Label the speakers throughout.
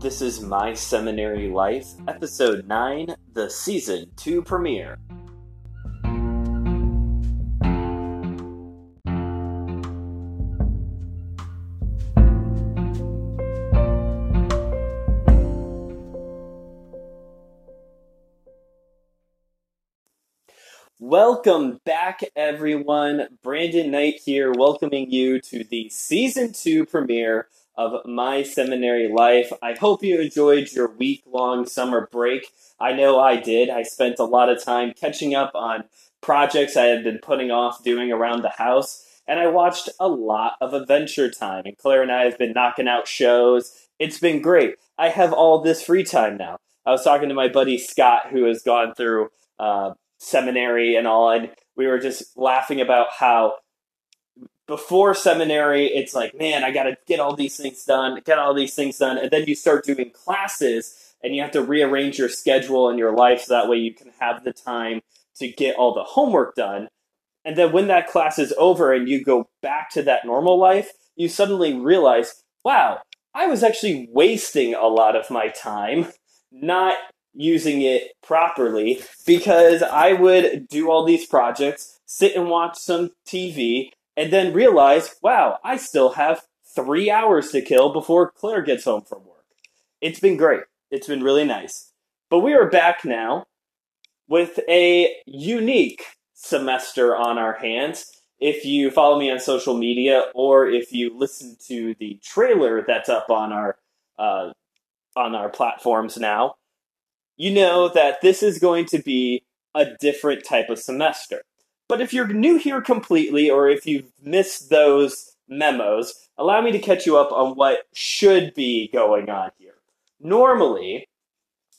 Speaker 1: This is My Seminary Life, Episode 9, the Season 2 premiere. Welcome back, everyone. Brandon Knight here, welcoming you to the Season 2 premiere of My Seminary Life. I hope you enjoyed your week long summer break. I know I did. I spent a lot of time catching up on projects I had been putting off doing around the house, and I watched a lot of Adventure Time. And Claire and I have been knocking out shows. It's been great. I have all this free time now. I was talking to my buddy Scott, who has gone through uh, seminary and all, and we were just laughing about how before seminary, it's like, man, I got to get all these things done, get all these things done. And then you start doing classes and you have to rearrange your schedule and your life so that way you can have the time to get all the homework done. And then when that class is over and you go back to that normal life, you suddenly realize, wow, I was actually wasting a lot of my time not using it properly because I would do all these projects, sit and watch some TV, and then realize, wow, I still have three hours to kill before Claire gets home from work. It's been great. It's been really nice. But we are back now with a unique semester on our hands. If you follow me on social media or if you listen to the trailer that's up on our uh, on our platforms now, you know that this is going to be a different type of semester. But if you're new here completely, or if you've missed those memos, allow me to catch you up on what should be going on here. Normally,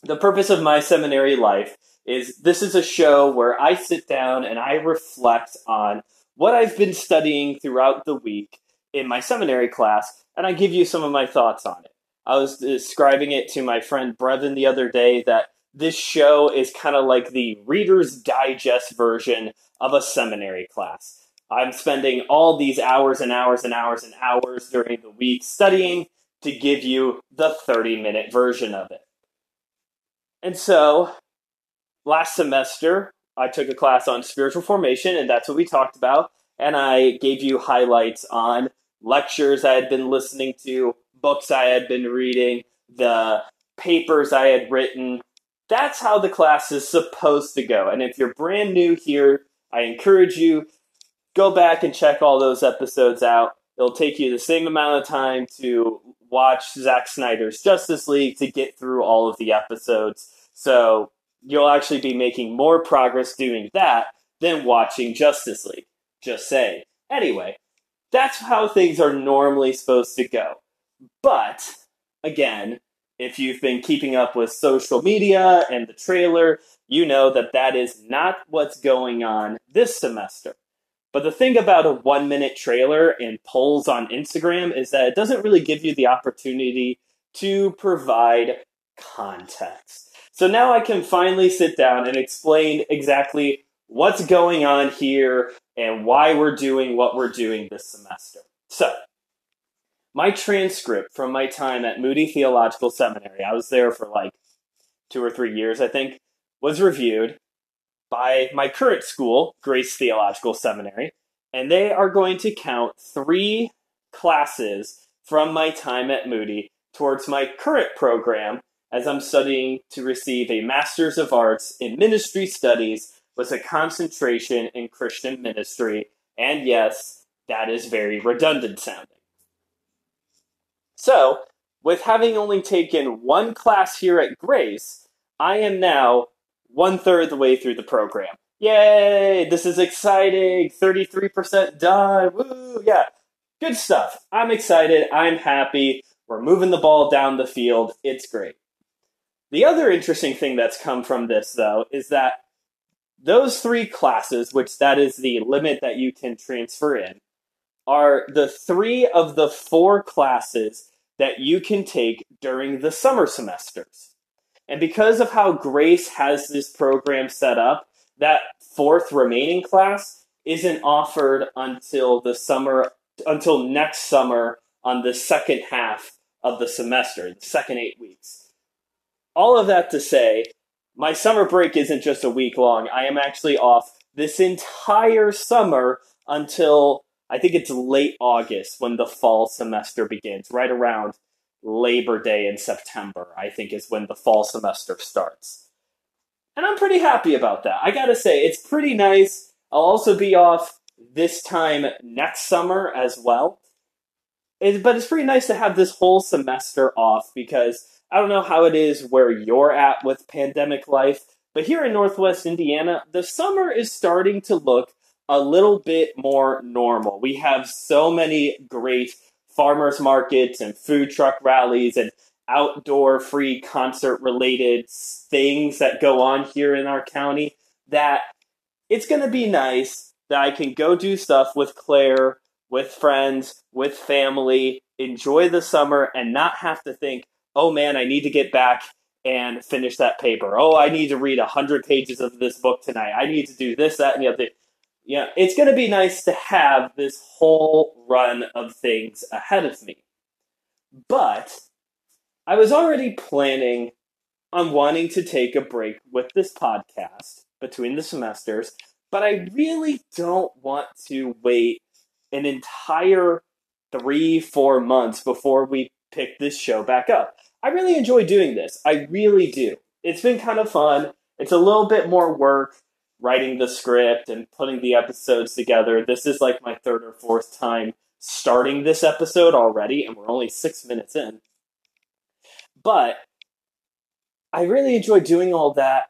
Speaker 1: the purpose of my seminary life is this is a show where I sit down and I reflect on what I've been studying throughout the week in my seminary class, and I give you some of my thoughts on it. I was describing it to my friend Brevin the other day that this show is kind of like the Reader's Digest version of a seminary class. I'm spending all these hours and hours and hours and hours during the week studying to give you the 30 minute version of it. And so, last semester, I took a class on spiritual formation, and that's what we talked about. And I gave you highlights on lectures I had been listening to, books I had been reading, the papers I had written, that's how the class is supposed to go. And if you're brand new here, I encourage you go back and check all those episodes out. It'll take you the same amount of time to watch Zack Snyder's Justice League to get through all of the episodes. So you'll actually be making more progress doing that than watching Justice League. Just say. Anyway, that's how things are normally supposed to go. But again, if you've been keeping up with social media and the trailer, you know that that is not what's going on this semester. But the thing about a one minute trailer and polls on Instagram is that it doesn't really give you the opportunity to provide context. So now I can finally sit down and explain exactly what's going on here and why we're doing what we're doing this semester. So, my transcript from my time at Moody Theological Seminary, I was there for like two or three years, I think, was reviewed by my current school, Grace Theological Seminary, and they are going to count three classes from my time at Moody towards my current program as I'm studying to receive a Master's of Arts in Ministry Studies with a concentration in Christian ministry. And yes, that is very redundant sounding. So, with having only taken one class here at Grace, I am now one third the way through the program. Yay! This is exciting! 33% done! Woo! Yeah, good stuff. I'm excited. I'm happy. We're moving the ball down the field. It's great. The other interesting thing that's come from this, though, is that those three classes, which that is the limit that you can transfer in, are the three of the four classes that you can take during the summer semesters. And because of how Grace has this program set up, that fourth remaining class isn't offered until the summer until next summer on the second half of the semester, the second eight weeks. All of that to say, my summer break isn't just a week long. I am actually off this entire summer until I think it's late August when the fall semester begins, right around Labor Day in September, I think is when the fall semester starts. And I'm pretty happy about that. I gotta say, it's pretty nice. I'll also be off this time next summer as well. It, but it's pretty nice to have this whole semester off because I don't know how it is where you're at with pandemic life, but here in Northwest Indiana, the summer is starting to look a little bit more normal. We have so many great farmers markets and food truck rallies and outdoor free concert related things that go on here in our county that it's going to be nice that I can go do stuff with Claire, with friends, with family, enjoy the summer and not have to think, oh man, I need to get back and finish that paper. Oh, I need to read 100 pages of this book tonight. I need to do this, that, and the other yeah, it's going to be nice to have this whole run of things ahead of me. But I was already planning on wanting to take a break with this podcast between the semesters, but I really don't want to wait an entire three, four months before we pick this show back up. I really enjoy doing this. I really do. It's been kind of fun. It's a little bit more work writing the script and putting the episodes together. This is like my third or fourth time starting this episode already, and we're only six minutes in. But I really enjoy doing all that,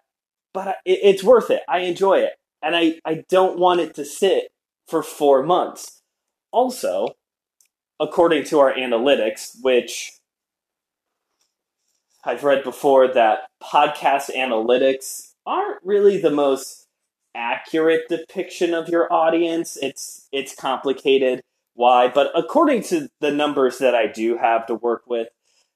Speaker 1: but it's worth it. I enjoy it. And I, I don't want it to sit for four months. Also, according to our analytics, which I've read before that podcast analytics aren't really the most accurate depiction of your audience. It's it's complicated why, but according to the numbers that I do have to work with,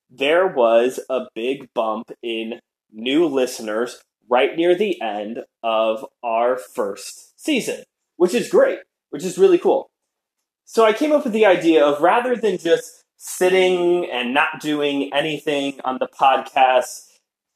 Speaker 1: there was a big bump in new listeners right near the end of our first season, which is great, which is really cool. So I came up with the idea of rather than just sitting and not doing anything on the podcast,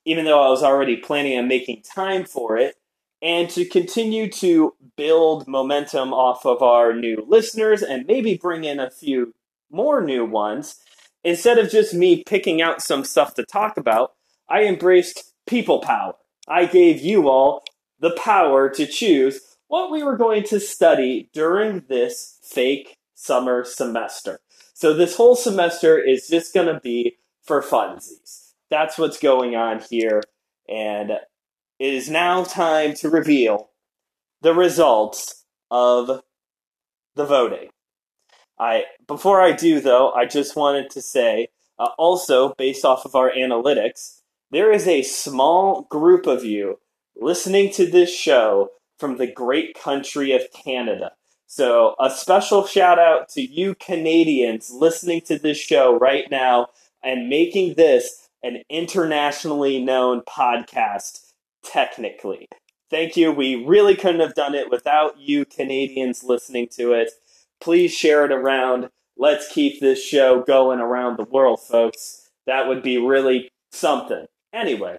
Speaker 1: even though I was already planning on making time for it, and to continue to build momentum off of our new listeners and maybe bring in a few more new ones, instead of just me picking out some stuff to talk about, I embraced people power. I gave you all the power to choose what we were going to study during this fake summer semester. So, this whole semester is just going to be for funsies. That's what's going on here. And it is now time to reveal the results of the voting. I before I do though, I just wanted to say uh, also based off of our analytics, there is a small group of you listening to this show from the great country of Canada. So, a special shout out to you Canadians listening to this show right now and making this an internationally known podcast technically. Thank you. We really couldn't have done it without you Canadians listening to it. Please share it around. Let's keep this show going around the world, folks. That would be really something. Anyway.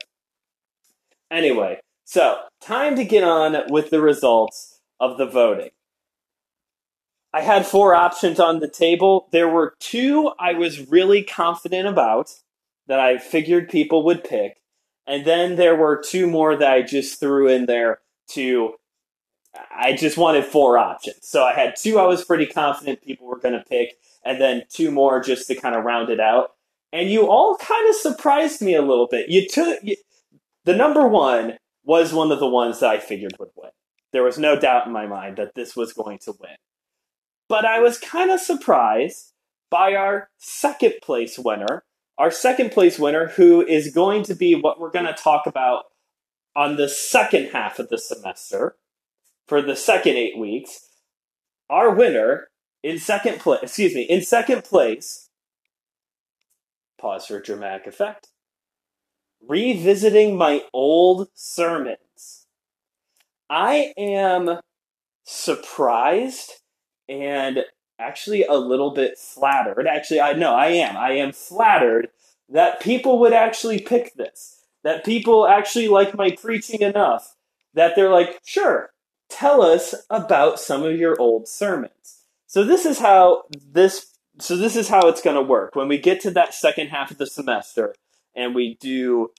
Speaker 1: Anyway, so time to get on with the results of the voting. I had four options on the table. There were two I was really confident about that I figured people would pick. And then there were two more that I just threw in there to. I just wanted four options. So I had two I was pretty confident people were going to pick, and then two more just to kind of round it out. And you all kind of surprised me a little bit. You took you, the number one was one of the ones that I figured would win. There was no doubt in my mind that this was going to win. But I was kind of surprised by our second place winner, our second place winner, who is going to be what we're going to talk about on the second half of the semester for the second eight weeks. Our winner in second place, excuse me, in second place, pause for dramatic effect, revisiting my old sermons. I am surprised and actually a little bit flattered. Actually, I know I am. I am flattered that people would actually pick this. That people actually like my preaching enough that they're like, sure, tell us about some of your old sermons. So this is how this so this is how it's going to work. When we get to that second half of the semester and we do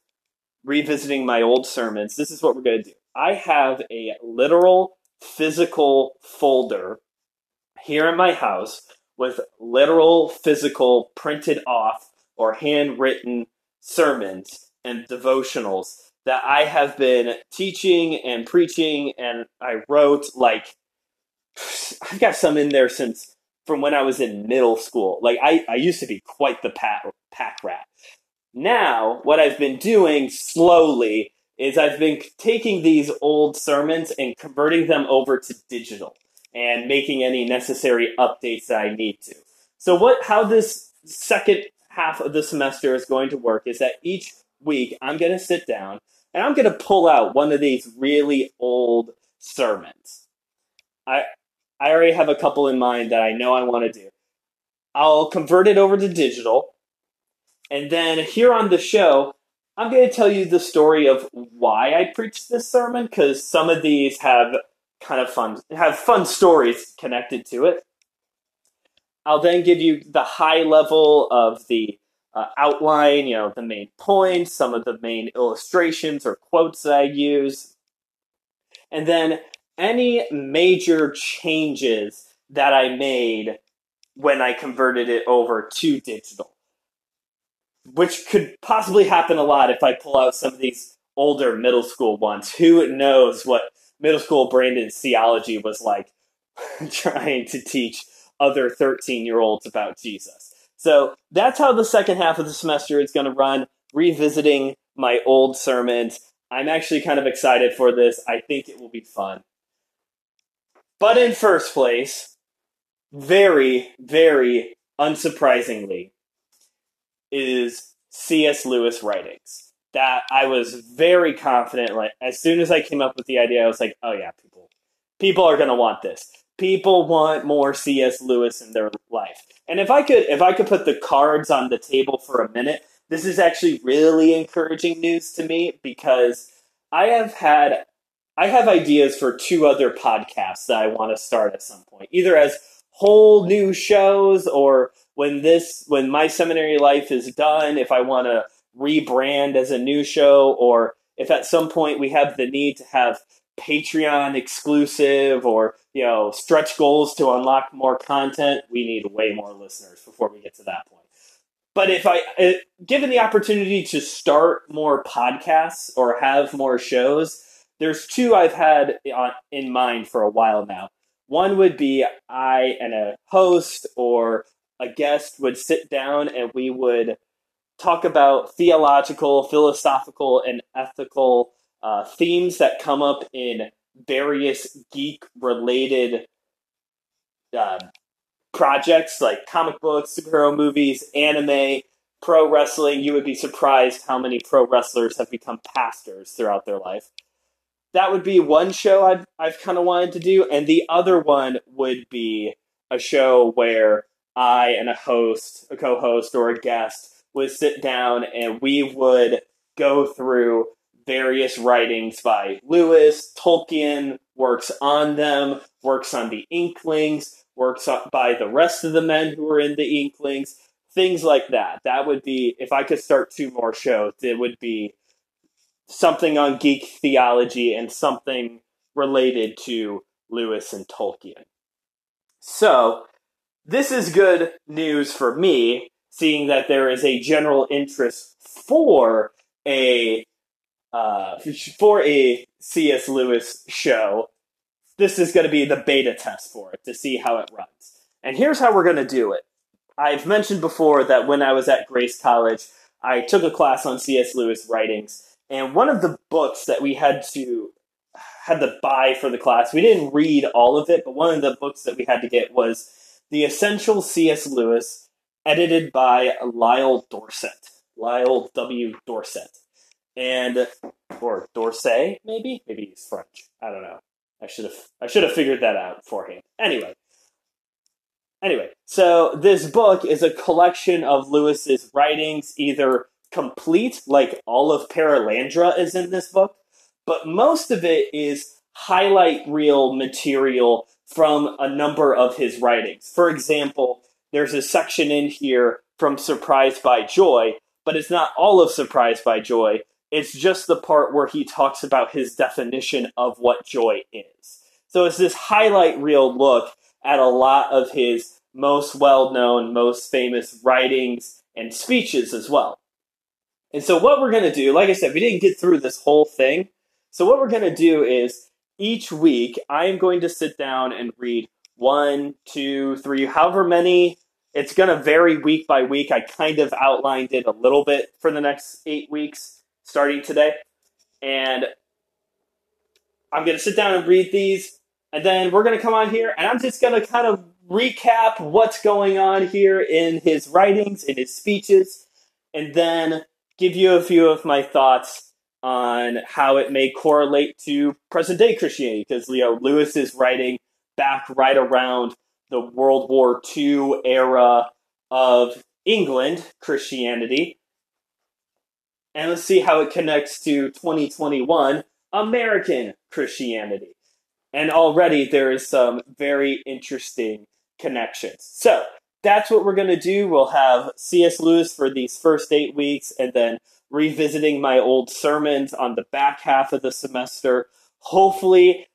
Speaker 1: revisiting my old sermons, this is what we're going to do. I have a literal physical folder here in my house with literal physical printed off or handwritten sermons and devotionals that I have been teaching and preaching and I wrote like I've got some in there since from when I was in middle school. Like I, I used to be quite the pack, pack rat. Now, what I've been doing slowly is I've been taking these old sermons and converting them over to digital and making any necessary updates that I need to. So what how this second half of the semester is going to work is that each week I'm going to sit down and I'm going to pull out one of these really old sermons. I I already have a couple in mind that I know I want to do. I'll convert it over to digital. And then here on the show, I'm going to tell you the story of why I preached this sermon because some of these have kind of fun have fun stories connected to it. I'll then give you the high level of the uh, outline, you know, the main points, some of the main illustrations or quotes that I use. And then any major changes that I made when I converted it over to digital, which could possibly happen a lot if I pull out some of these older middle school ones. Who knows what middle school Brandon's theology was like trying to teach other 13 year olds about Jesus. So that's how the second half of the semester is going to run, revisiting my old sermons. I'm actually kind of excited for this. I think it will be fun. But in first place, very, very unsurprisingly, is C.S. Lewis writings. That I was very confident. Like as soon as I came up with the idea, I was like, "Oh yeah, people, people are gonna want this. People want more C.S. Lewis in their life." And if I could, if I could put the cards on the table for a minute, this is actually really encouraging news to me because I have had I have ideas for two other podcasts that I want to start at some point, either as whole new shows or when this when my seminary life is done, if I want to rebrand as a new show or if at some point we have the need to have Patreon exclusive or you know stretch goals to unlock more content, we need way more listeners before we get to that point. But if I, uh, given the opportunity to start more podcasts or have more shows, there's two I've had in mind for a while now. One would be I and a host or a guest would sit down and we would talk about theological, philosophical, and ethical uh, themes that come up in various geek related uh, projects like comic books, superhero movies, anime, pro wrestling. You would be surprised how many pro wrestlers have become pastors throughout their life that would be one show I've I've kind of wanted to do, and the other one would be a show where I and a host, a co-host, or a guest would sit down and we would go through various writings by Lewis, Tolkien, works on them, works on the Inklings, works by the rest of the men who were in the Inklings, things like that. That would be if I could start two more shows, it would be something on geek theology and something related to Lewis and Tolkien. So, this is good news for me, seeing that there is a general interest for a uh, for a C.S. Lewis show. This is going to be the beta test for it to see how it runs. And here's how we're going to do it. I've mentioned before that when I was at Grace College, I took a class on C.S. Lewis writings, and one of the books that we had to had to buy for the class, we didn't read all of it, but one of the books that we had to get was The Essential C.S. Lewis, edited by Lyle Dorsett. Lyle W. Dorsett. And or Dorsey, maybe? Maybe he's French. I don't know. I should have I should have figured that out beforehand. Anyway, Anyway, so this book is a collection of Lewis's writings, either complete, like all of Perelandra is in this book, but most of it is highlight reel material from a number of his writings. For example, there's a section in here from Surprised by Joy, but it's not all of Surprised by Joy. It's just the part where he talks about his definition of what joy is. So it's this highlight reel look at a lot of his most well known, most famous writings and speeches as well. And so, what we're going to do, like I said, we didn't get through this whole thing. So, what we're going to do is each week, I am going to sit down and read one, two, three, however many. It's going to vary week by week. I kind of outlined it a little bit for the next eight weeks starting today. And I'm going to sit down and read these. And then we're going to come on here and I'm just going to kind of recap what's going on here in his writings, in his speeches, and then give you a few of my thoughts on how it may correlate to present day Christianity. Because Leo Lewis is writing back right around the World War II era of England Christianity. And let's see how it connects to 2021 American Christianity. And already there is some very interesting connections. So that's what we're going to do. We'll have C.S. Lewis for these first eight weeks and then revisiting my old sermons on the back half of the semester. Hopefully,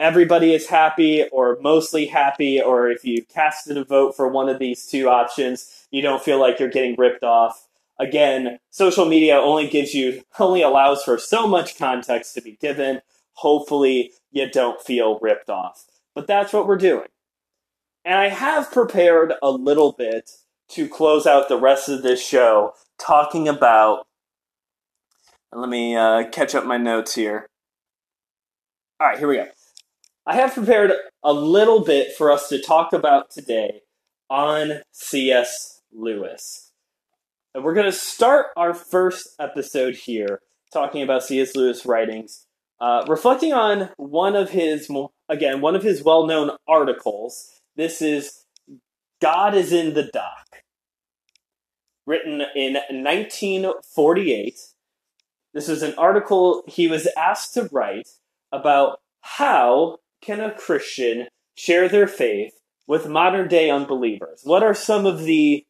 Speaker 1: everybody is happy or mostly happy, or if you casted a vote for one of these two options, you don't feel like you're getting ripped off. Again, social media only gives you, only allows for so much context to be given. Hopefully, you don't feel ripped off. But that's what we're doing. And I have prepared a little bit to close out the rest of this show talking about. Let me uh, catch up my notes here. All right, here we go. I have prepared a little bit for us to talk about today on C.S. Lewis. And we're going to start our first episode here talking about C.S. Lewis writings, uh, reflecting on one of his, again, one of his well known articles this is God is in the Dock, written in 1948. This was an article he was asked to write about how can a Christian share their faith with modern day unbelievers? What are some of the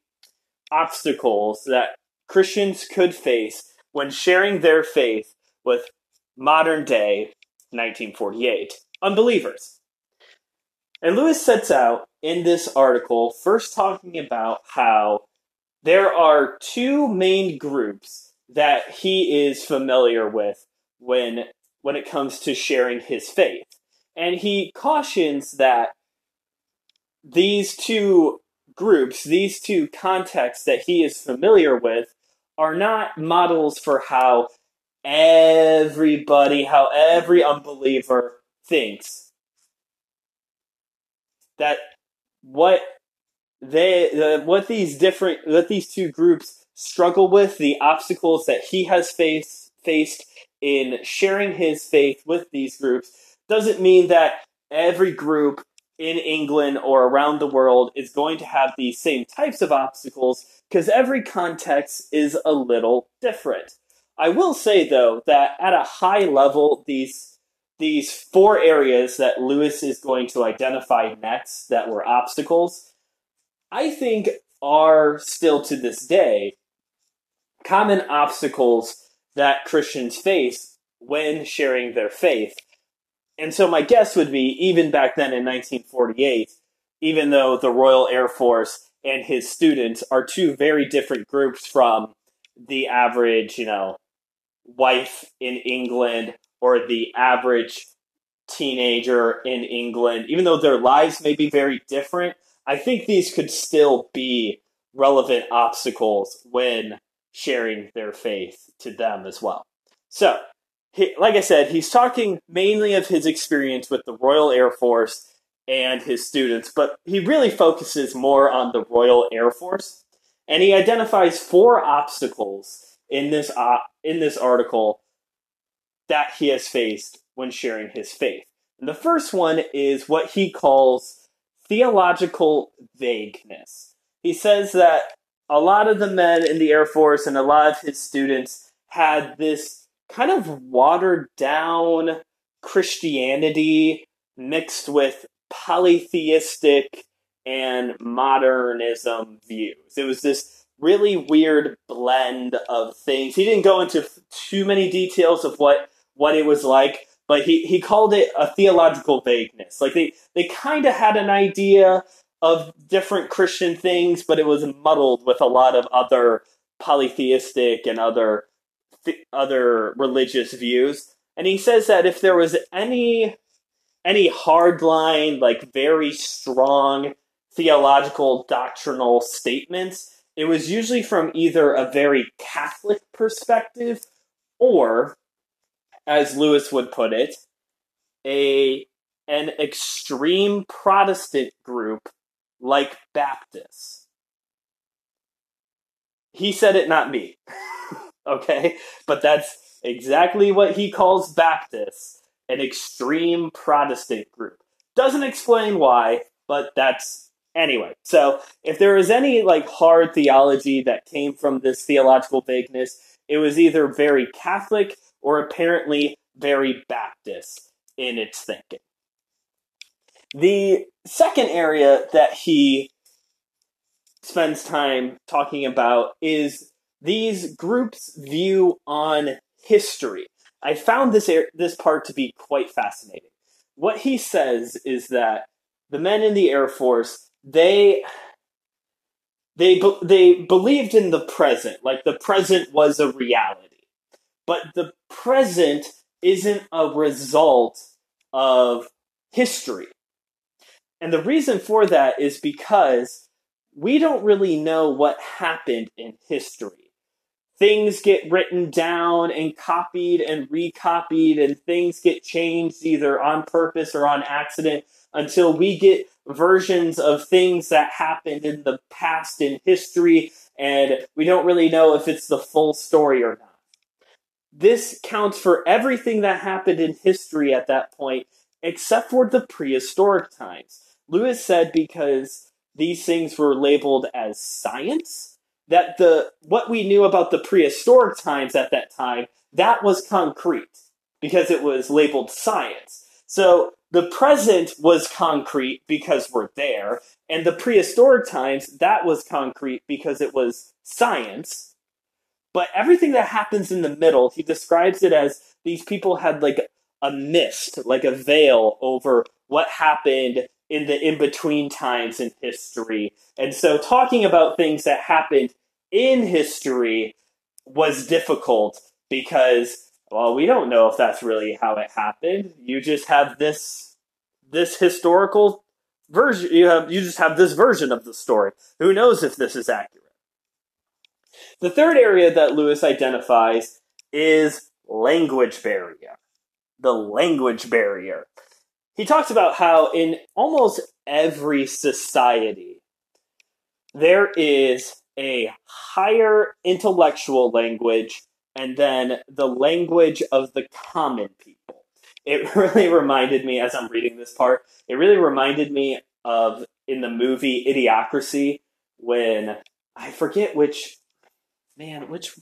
Speaker 1: obstacles that Christians could face when sharing their faith with modern day 1948 unbelievers? And Lewis sets out in this article first talking about how there are two main groups that he is familiar with when when it comes to sharing his faith. And he cautions that these two groups, these two contexts that he is familiar with are not models for how everybody, how every unbeliever thinks. That what they the, what these different what these two groups struggle with the obstacles that he has faced faced in sharing his faith with these groups doesn't mean that every group in England or around the world is going to have these same types of obstacles because every context is a little different. I will say though that at a high level these these four areas that Lewis is going to identify next that were obstacles, I think are still to this day common obstacles that Christians face when sharing their faith. And so my guess would be even back then in 1948, even though the Royal Air Force and his students are two very different groups from the average, you know, wife in England or the average teenager in England, even though their lives may be very different, I think these could still be relevant obstacles when sharing their faith to them as well. So, he, like I said, he's talking mainly of his experience with the Royal Air Force and his students, but he really focuses more on the Royal Air Force, and he identifies four obstacles in this uh, in this article that he has faced when sharing his faith. And the first one is what he calls theological vagueness. He says that a lot of the men in the Air Force and a lot of his students had this kind of watered down Christianity mixed with polytheistic and modernism views. It was this really weird blend of things. He didn't go into too many details of what what it was like, but he, he called it a theological vagueness. Like they, they kind of had an idea of different Christian things, but it was muddled with a lot of other polytheistic and other other religious views. And he says that if there was any any hardline, like very strong theological doctrinal statements, it was usually from either a very Catholic perspective or, as Lewis would put it, a an extreme Protestant group like Baptists. He said it, not me. okay? But that's exactly what he calls Baptists an extreme Protestant group. Doesn't explain why, but that's anyway. So if there was any like hard theology that came from this theological vagueness, it was either very Catholic or apparently very Baptist in its thinking. The second area that he spends time talking about is these groups' view on history. I found this this part to be quite fascinating. What he says is that the men in the Air Force they they they believed in the present, like the present was a reality, but the present isn't a result of history. And the reason for that is because we don't really know what happened in history things get written down and copied and recopied and things get changed either on purpose or on accident until we get versions of things that happened in the past in history and we don't really know if it's the full story or not. This counts for everything that happened in history at that point except for the prehistoric times. Lewis said because these things were labeled as science that the what we knew about the prehistoric times at that time that was concrete because it was labeled science. So the present was concrete because we're there, and the prehistoric times that was concrete because it was science. But everything that happens in the middle, he describes it as these people had like a mist, like a veil over what happened in the in between times in history. And so talking about things that happened in history was difficult because well we don't know if that's really how it happened. You just have this this historical version you have you just have this version of the story. Who knows if this is accurate? The third area that lewis identifies is language barrier. The language barrier. He talks about how in almost every society there is a higher intellectual language and then the language of the common people. It really reminded me, as I'm reading this part, it really reminded me of in the movie Idiocracy when I forget which man, which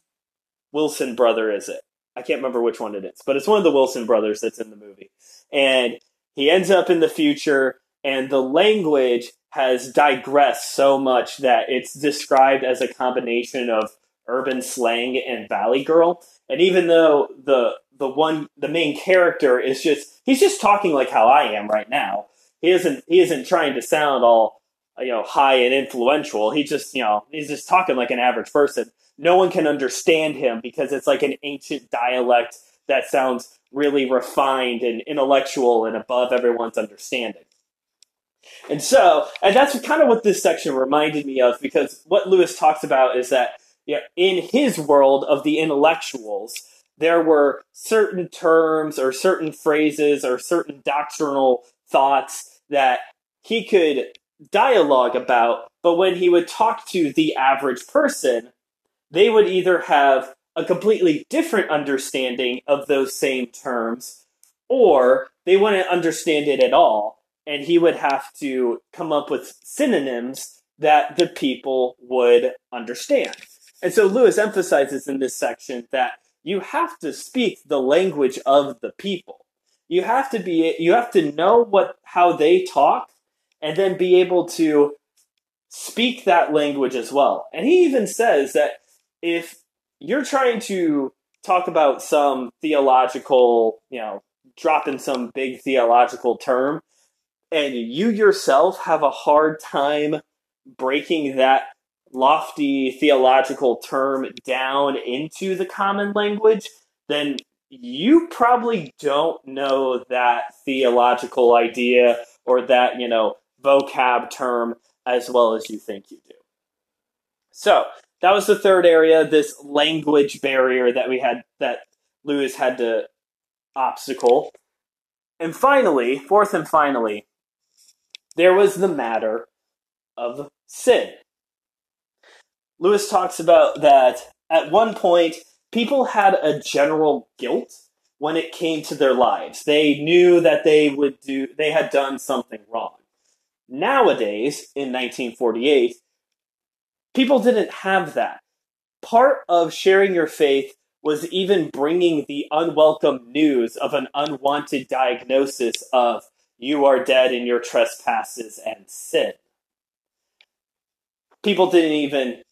Speaker 1: Wilson brother is it? I can't remember which one it is, but it's one of the Wilson brothers that's in the movie. And he ends up in the future, and the language has digressed so much that it's described as a combination of urban slang and valley girl. And even though the the one the main character is just he's just talking like how I am right now. He isn't he isn't trying to sound all you know high and influential. He just you know he's just talking like an average person. No one can understand him because it's like an ancient dialect that sounds really refined and intellectual and above everyone's understanding. And so, and that's kind of what this section reminded me of because what Lewis talks about is that you know, in his world of the intellectuals, there were certain terms or certain phrases or certain doctrinal thoughts that he could dialogue about, but when he would talk to the average person, they would either have a completely different understanding of those same terms or they wouldn't understand it at all and he would have to come up with synonyms that the people would understand. And so Lewis emphasizes in this section that you have to speak the language of the people. You have to be you have to know what how they talk and then be able to speak that language as well. And he even says that if you're trying to talk about some theological, you know, drop in some big theological term, and you yourself have a hard time breaking that lofty theological term down into the common language, then you probably don't know that theological idea or that, you know, vocab term as well as you think you do. So, that was the third area, this language barrier that we had that Lewis had to obstacle. And finally, fourth and finally, there was the matter of sin. Lewis talks about that at one point, people had a general guilt when it came to their lives. They knew that they would do, they had done something wrong. Nowadays, in 1948, people didn't have that. Part of sharing your faith was even bringing the unwelcome news of an unwanted diagnosis of you are dead in your trespasses and sin. People didn't even,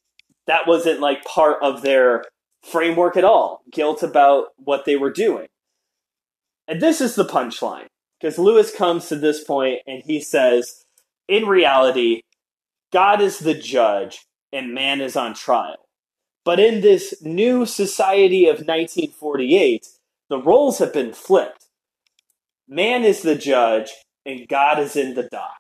Speaker 1: that wasn't like part of their framework at all. Guilt about what they were doing. And this is the punchline. Because Lewis comes to this point and he says, in reality, God is the judge and man is on trial. But in this new society of 1948, the roles have been flipped. Man is the judge and God is in the dock.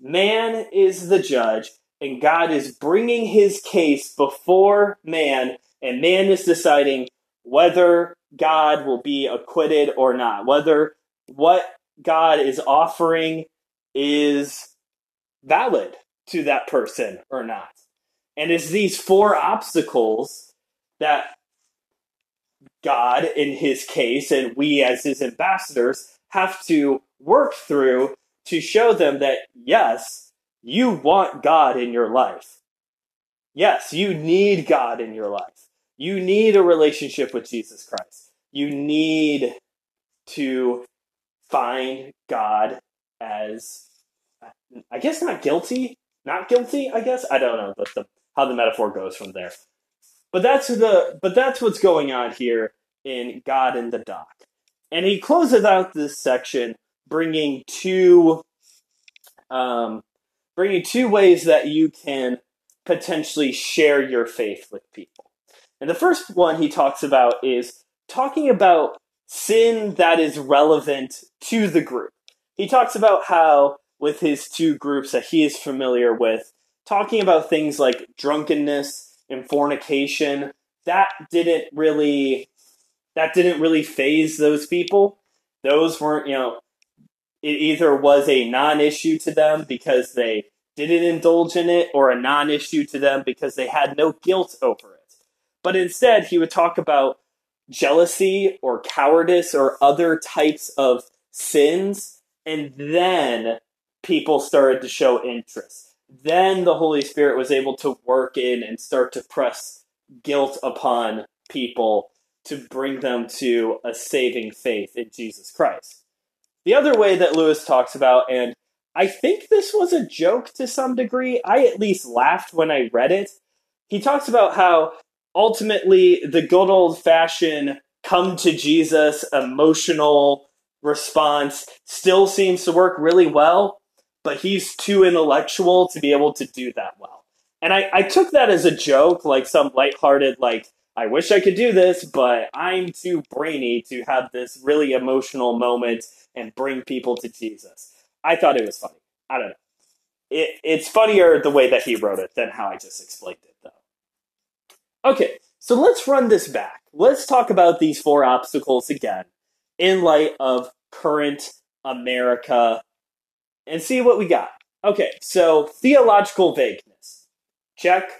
Speaker 1: Man is the judge and God is bringing his case before man, and man is deciding whether God will be acquitted or not, whether what God is offering is valid to that person or not. And it's these four obstacles that God, in his case, and we as his ambassadors, have to work through to show them that, yes, you want God in your life. Yes, you need God in your life. You need a relationship with Jesus Christ. You need to find God as, I guess, not guilty. Not guilty, I guess. I don't know but the, how the metaphor goes from there. But that's the but that's what's going on here in God in the Dock. And he closes out this section bringing two um, bringing two ways that you can potentially share your faith with people. And the first one he talks about is talking about sin that is relevant to the group. He talks about how, with his two groups that he is familiar with, talking about things like drunkenness and fornication, that didn't really that didn't really phase those people. Those weren't, you know, it either was a non-issue to them because they didn't indulge in it or a non-issue to them because they had no guilt over it. But instead, he would talk about jealousy or cowardice or other types of sins and then people started to show interest. Then the Holy Spirit was able to work in and start to press guilt upon people to bring them to a saving faith in Jesus Christ. The other way that Lewis talks about, and I think this was a joke to some degree, I at least laughed when I read it. He talks about how ultimately the good old fashioned come to Jesus emotional response still seems to work really well, but he's too intellectual to be able to do that well. And I, I took that as a joke, like some lighthearted, like, I wish I could do this, but I'm too brainy to have this really emotional moment and bring people to Jesus. I thought it was funny. I don't know. It, it's funnier the way that he wrote it than how I just explained it, though. Okay, so let's run this back. Let's talk about these four obstacles again in light of current America and see what we got. Okay, so theological vagueness. Check.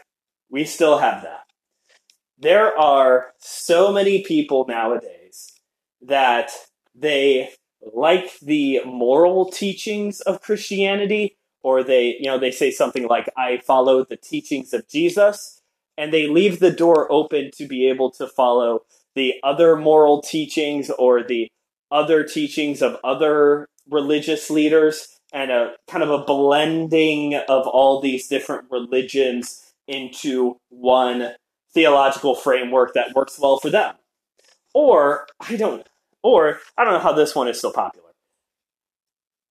Speaker 1: We still have that. There are so many people nowadays that they like the moral teachings of Christianity, or they, you know, they say something like, I follow the teachings of Jesus, and they leave the door open to be able to follow the other moral teachings or the other teachings of other religious leaders and a kind of a blending of all these different religions into one theological framework that works well for them. Or I don't or I don't know how this one is so popular.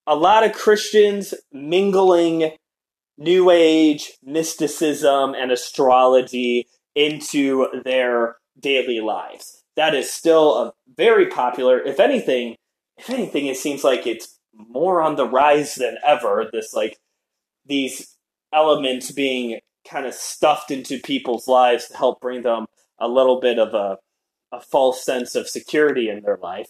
Speaker 1: A lot of Christians mingling new age mysticism and astrology into their daily lives. That is still a very popular. If anything, if anything, it seems like it's more on the rise than ever. This like these elements being kind of stuffed into people's lives to help bring them a little bit of a, a false sense of security in their life.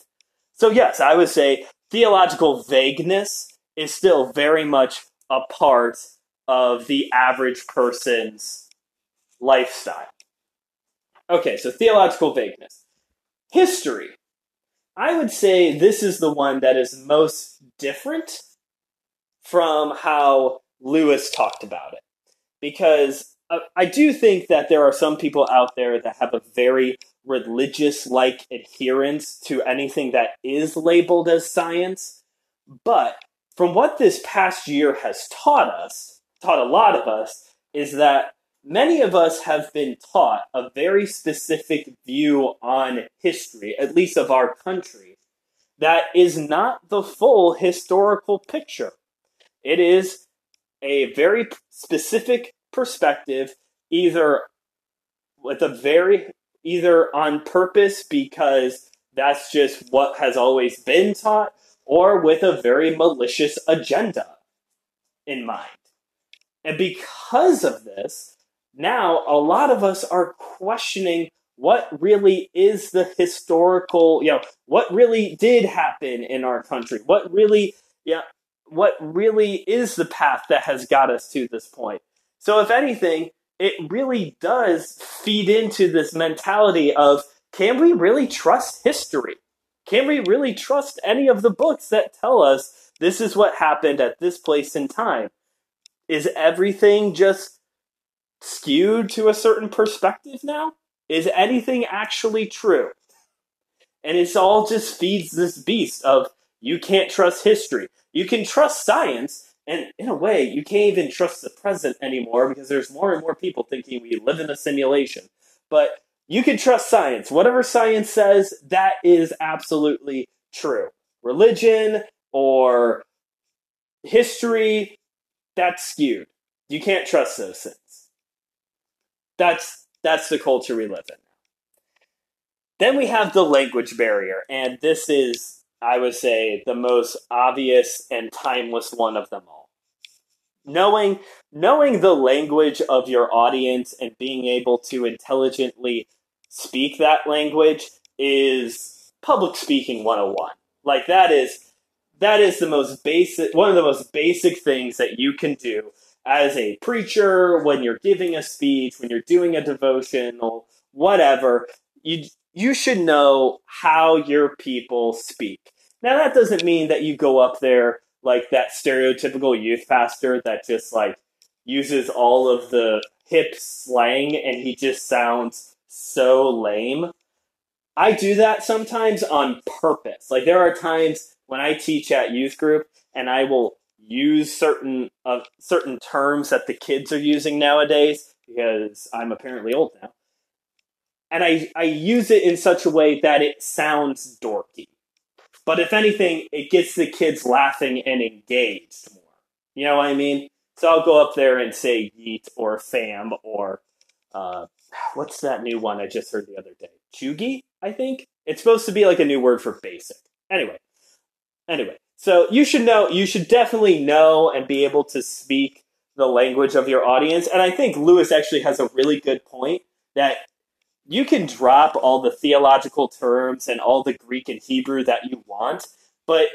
Speaker 1: So, yes, I would say theological vagueness is still very much a part of the average person's lifestyle. Okay, so theological vagueness. History. I would say this is the one that is most different from how Lewis talked about it because uh, I do think that there are some people out there that have a very religious like adherence to anything that is labeled as science. But from what this past year has taught us, taught a lot of us, is that many of us have been taught a very specific view on history, at least of our country, that is not the full historical picture. It is a very specific perspective, either with a very either on purpose because that's just what has always been taught, or with a very malicious agenda in mind. And because of this, now a lot of us are questioning what really is the historical, you know, what really did happen in our country? What really, yeah, what really is the path that has got us to this point. So, if anything, it really does feed into this mentality of can we really trust history? Can we really trust any of the books that tell us this is what happened at this place in time? Is everything just skewed to a certain perspective now? Is anything actually true? And it's all just feeds this beast of you can't trust history. You can trust science, and in a way, you can't even trust the present anymore because there's more and more people thinking we live in a simulation. But you can trust science. Whatever science says, that is absolutely true. Religion or history, that's skewed. You can't trust those things. That's that's the culture we live in. Then we have the language barrier, and this is I would say, the most obvious and timeless one of them all. Knowing, knowing the language of your audience and being able to intelligently speak that language is public speaking 101. Like that is that is the most basic one of the most basic things that you can do as a preacher when you're giving a speech, when you're doing a devotional, whatever. You you should know how your people speak. Now, that doesn't mean that you go up there like that stereotypical youth pastor that just like uses all of the hip slang and he just sounds so lame. I do that sometimes on purpose. Like there are times when I teach at youth group and I will use certain uh, certain terms that the kids are using nowadays because I'm apparently old now and I, I use it in such a way that it sounds dorky. But if anything, it gets the kids laughing and engaged more. You know what I mean? So I'll go up there and say yeet or fam or uh, what's that new one I just heard the other day? Chuggy, I think? It's supposed to be like a new word for basic. Anyway. Anyway. So you should know, you should definitely know and be able to speak the language of your audience. And I think Lewis actually has a really good point that you can drop all the theological terms and all the Greek and Hebrew that you want, but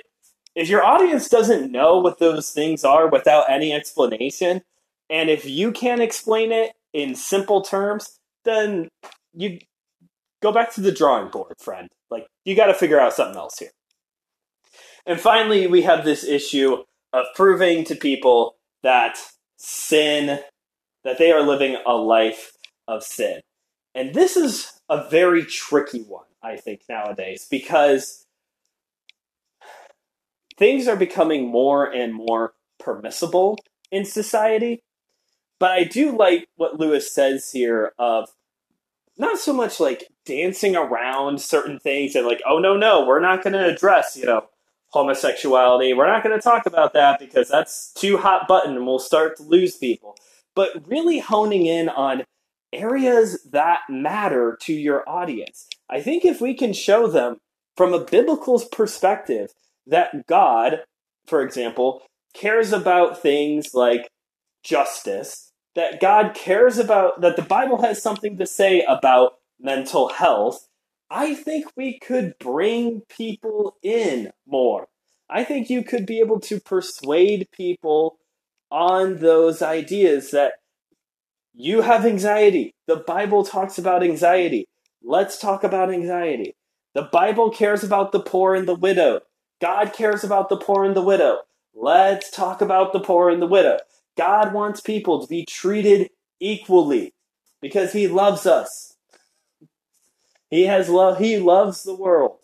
Speaker 1: if your audience doesn't know what those things are without any explanation, and if you can't explain it in simple terms, then you go back to the drawing board, friend. Like, you got to figure out something else here. And finally, we have this issue of proving to people that sin, that they are living a life of sin. And this is a very tricky one, I think, nowadays, because things are becoming more and more permissible in society. But I do like what Lewis says here of not so much like dancing around certain things and like, oh no, no, we're not going to address, you know, homosexuality. We're not going to talk about that because that's too hot button and we'll start to lose people. But really honing in on areas that matter to your audience. I think if we can show them from a biblical perspective that God, for example, cares about things like justice, that God cares about, that the Bible has something to say about mental health, I think we could bring people in more. I think you could be able to persuade people on those ideas that you have anxiety. The Bible talks about anxiety. Let's talk about anxiety. The Bible cares about the poor and the widow. God cares about the poor and the widow. Let's talk about the poor and the widow. God wants people to be treated equally because he loves us. He has love he loves the world.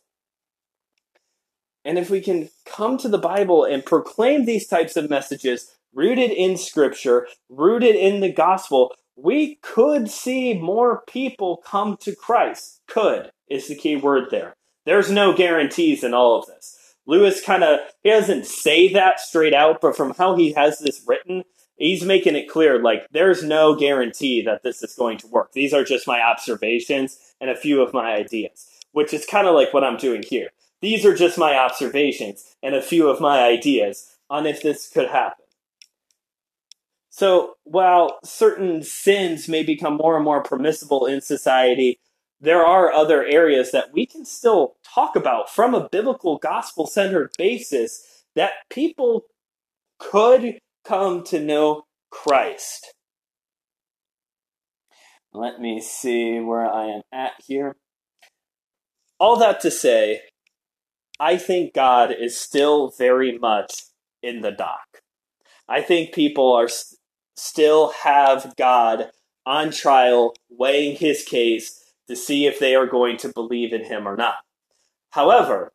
Speaker 1: And if we can come to the Bible and proclaim these types of messages rooted in scripture, rooted in the gospel, we could see more people come to Christ. Could is the key word there. There's no guarantees in all of this. Lewis kind of he doesn't say that straight out, but from how he has this written, he's making it clear like there's no guarantee that this is going to work. These are just my observations and a few of my ideas, which is kind of like what I'm doing here. These are just my observations and a few of my ideas on if this could happen. So, while certain sins may become more and more permissible in society, there are other areas that we can still talk about from a biblical gospel centered basis that people could come to know Christ. Let me see where I am at here. All that to say, I think God is still very much in the dock. I think people are st- still have God on trial weighing his case to see if they are going to believe in him or not. However,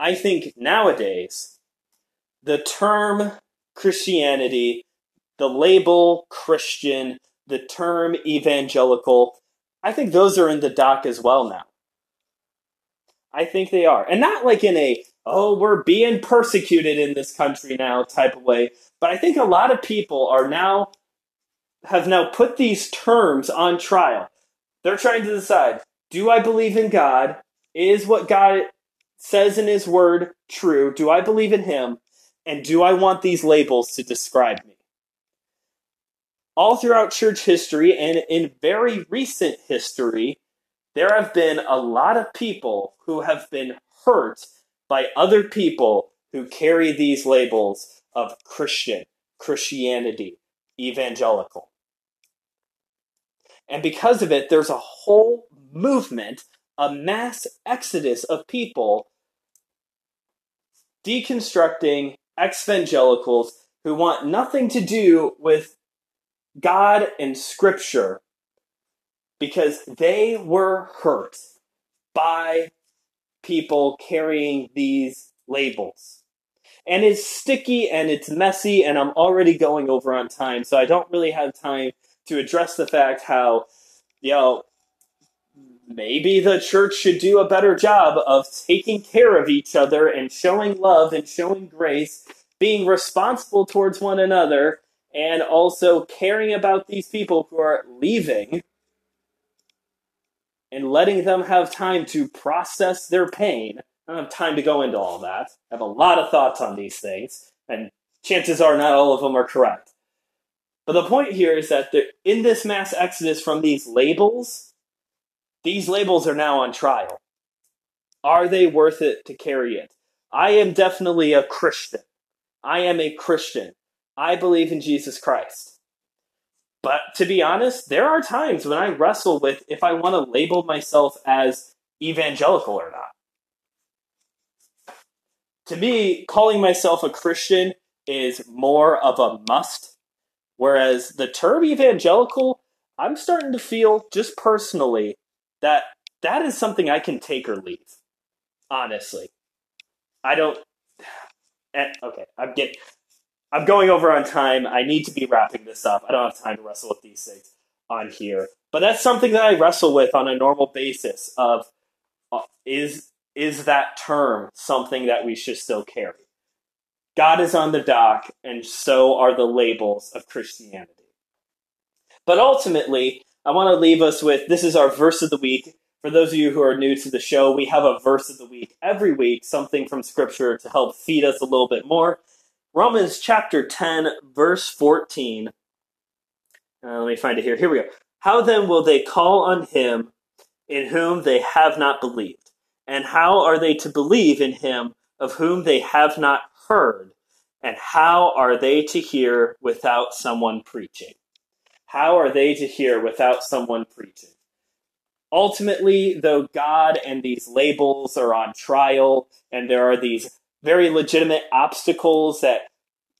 Speaker 1: I think nowadays the term Christianity, the label Christian, the term evangelical, I think those are in the dock as well now. I think they are. And not like in a, oh, we're being persecuted in this country now type of way, but I think a lot of people are now, have now put these terms on trial. They're trying to decide do I believe in God? Is what God says in His Word true? Do I believe in Him? And do I want these labels to describe me? All throughout church history and in very recent history, there have been a lot of people who have been hurt by other people who carry these labels of Christian, Christianity, evangelical. And because of it, there's a whole movement, a mass exodus of people deconstructing evangelicals who want nothing to do with God and Scripture because they were hurt by people carrying these labels. And it's sticky and it's messy, and I'm already going over on time, so I don't really have time to address the fact how, you know, maybe the church should do a better job of taking care of each other and showing love and showing grace, being responsible towards one another, and also caring about these people who are leaving and letting them have time to process their pain. I don't have time to go into all that. I have a lot of thoughts on these things, and chances are not all of them are correct. But the point here is that in this mass exodus from these labels, these labels are now on trial. Are they worth it to carry it? I am definitely a Christian. I am a Christian. I believe in Jesus Christ. But to be honest, there are times when I wrestle with if I want to label myself as evangelical or not. to me, calling myself a Christian is more of a must. Whereas the term evangelical, I'm starting to feel just personally that that is something I can take or leave. Honestly, I don't. Eh, okay, I'm getting. I'm going over on time. I need to be wrapping this up. I don't have time to wrestle with these things on here. But that's something that I wrestle with on a normal basis of uh, is is that term something that we should still carry? God is on the dock, and so are the labels of Christianity. But ultimately, I want to leave us with this is our verse of the week. For those of you who are new to the show, we have a verse of the week every week, something from Scripture to help feed us a little bit more. Romans chapter 10, verse 14. Uh, let me find it here. Here we go. How then will they call on him in whom they have not believed? And how are they to believe in him of whom they have not heard? And how are they to hear without someone preaching? How are they to hear without someone preaching? Ultimately, though God and these labels are on trial, and there are these very legitimate obstacles that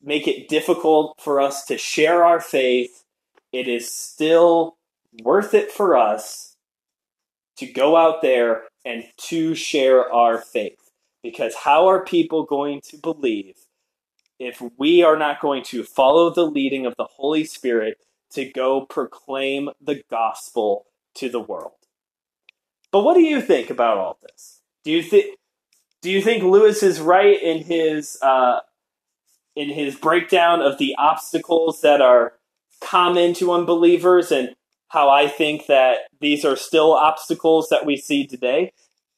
Speaker 1: make it difficult for us to share our faith, it is still worth it for us to go out there and to share our faith. Because how are people going to believe if we are not going to follow the leading of the Holy Spirit to go proclaim the gospel to the world? But what do you think about all this? Do you think do you think Lewis is right in his uh, in his breakdown of the obstacles that are common to unbelievers and how I think that these are still obstacles that we see today.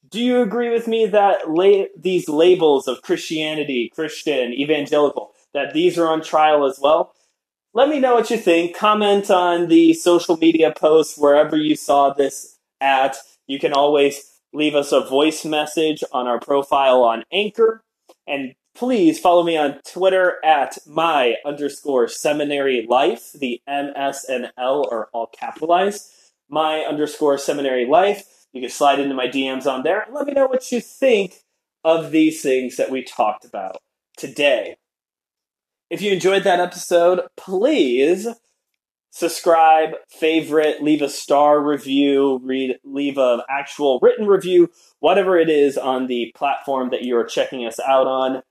Speaker 1: Do you agree with me that la- these labels of Christianity, Christian, evangelical, that these are on trial as well? Let me know what you think. Comment on the social media posts wherever you saw this at. You can always leave us a voice message on our profile on Anchor. And please follow me on Twitter at my underscore seminary life. The M, S, and L are all capitalized. My underscore seminary life. You can slide into my DMs on there and let me know what you think of these things that we talked about today. If you enjoyed that episode, please subscribe, favorite, leave a star review, read, leave an actual written review, whatever it is on the platform that you are checking us out on.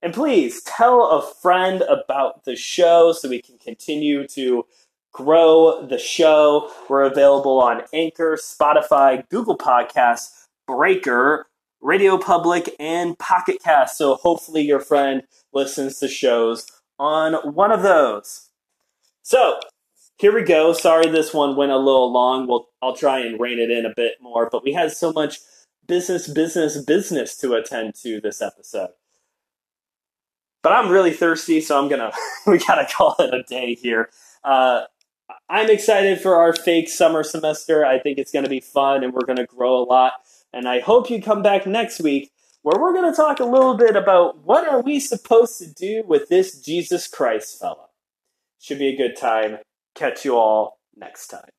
Speaker 1: And please tell a friend about the show so we can continue to grow the show. We're available on Anchor, Spotify, Google Podcasts, Breaker, Radio Public, and Pocket Cast. So hopefully your friend listens to shows on one of those. So here we go. Sorry this one went a little long. We'll, I'll try and rein it in a bit more, but we had so much business, business, business to attend to this episode. But I'm really thirsty, so I'm gonna we gotta call it a day here. Uh, I'm excited for our fake summer semester. I think it's gonna be fun, and we're gonna grow a lot. And I hope you come back next week, where we're gonna talk a little bit about what are we supposed to do with this Jesus Christ fella. Should be a good time. Catch you all next time.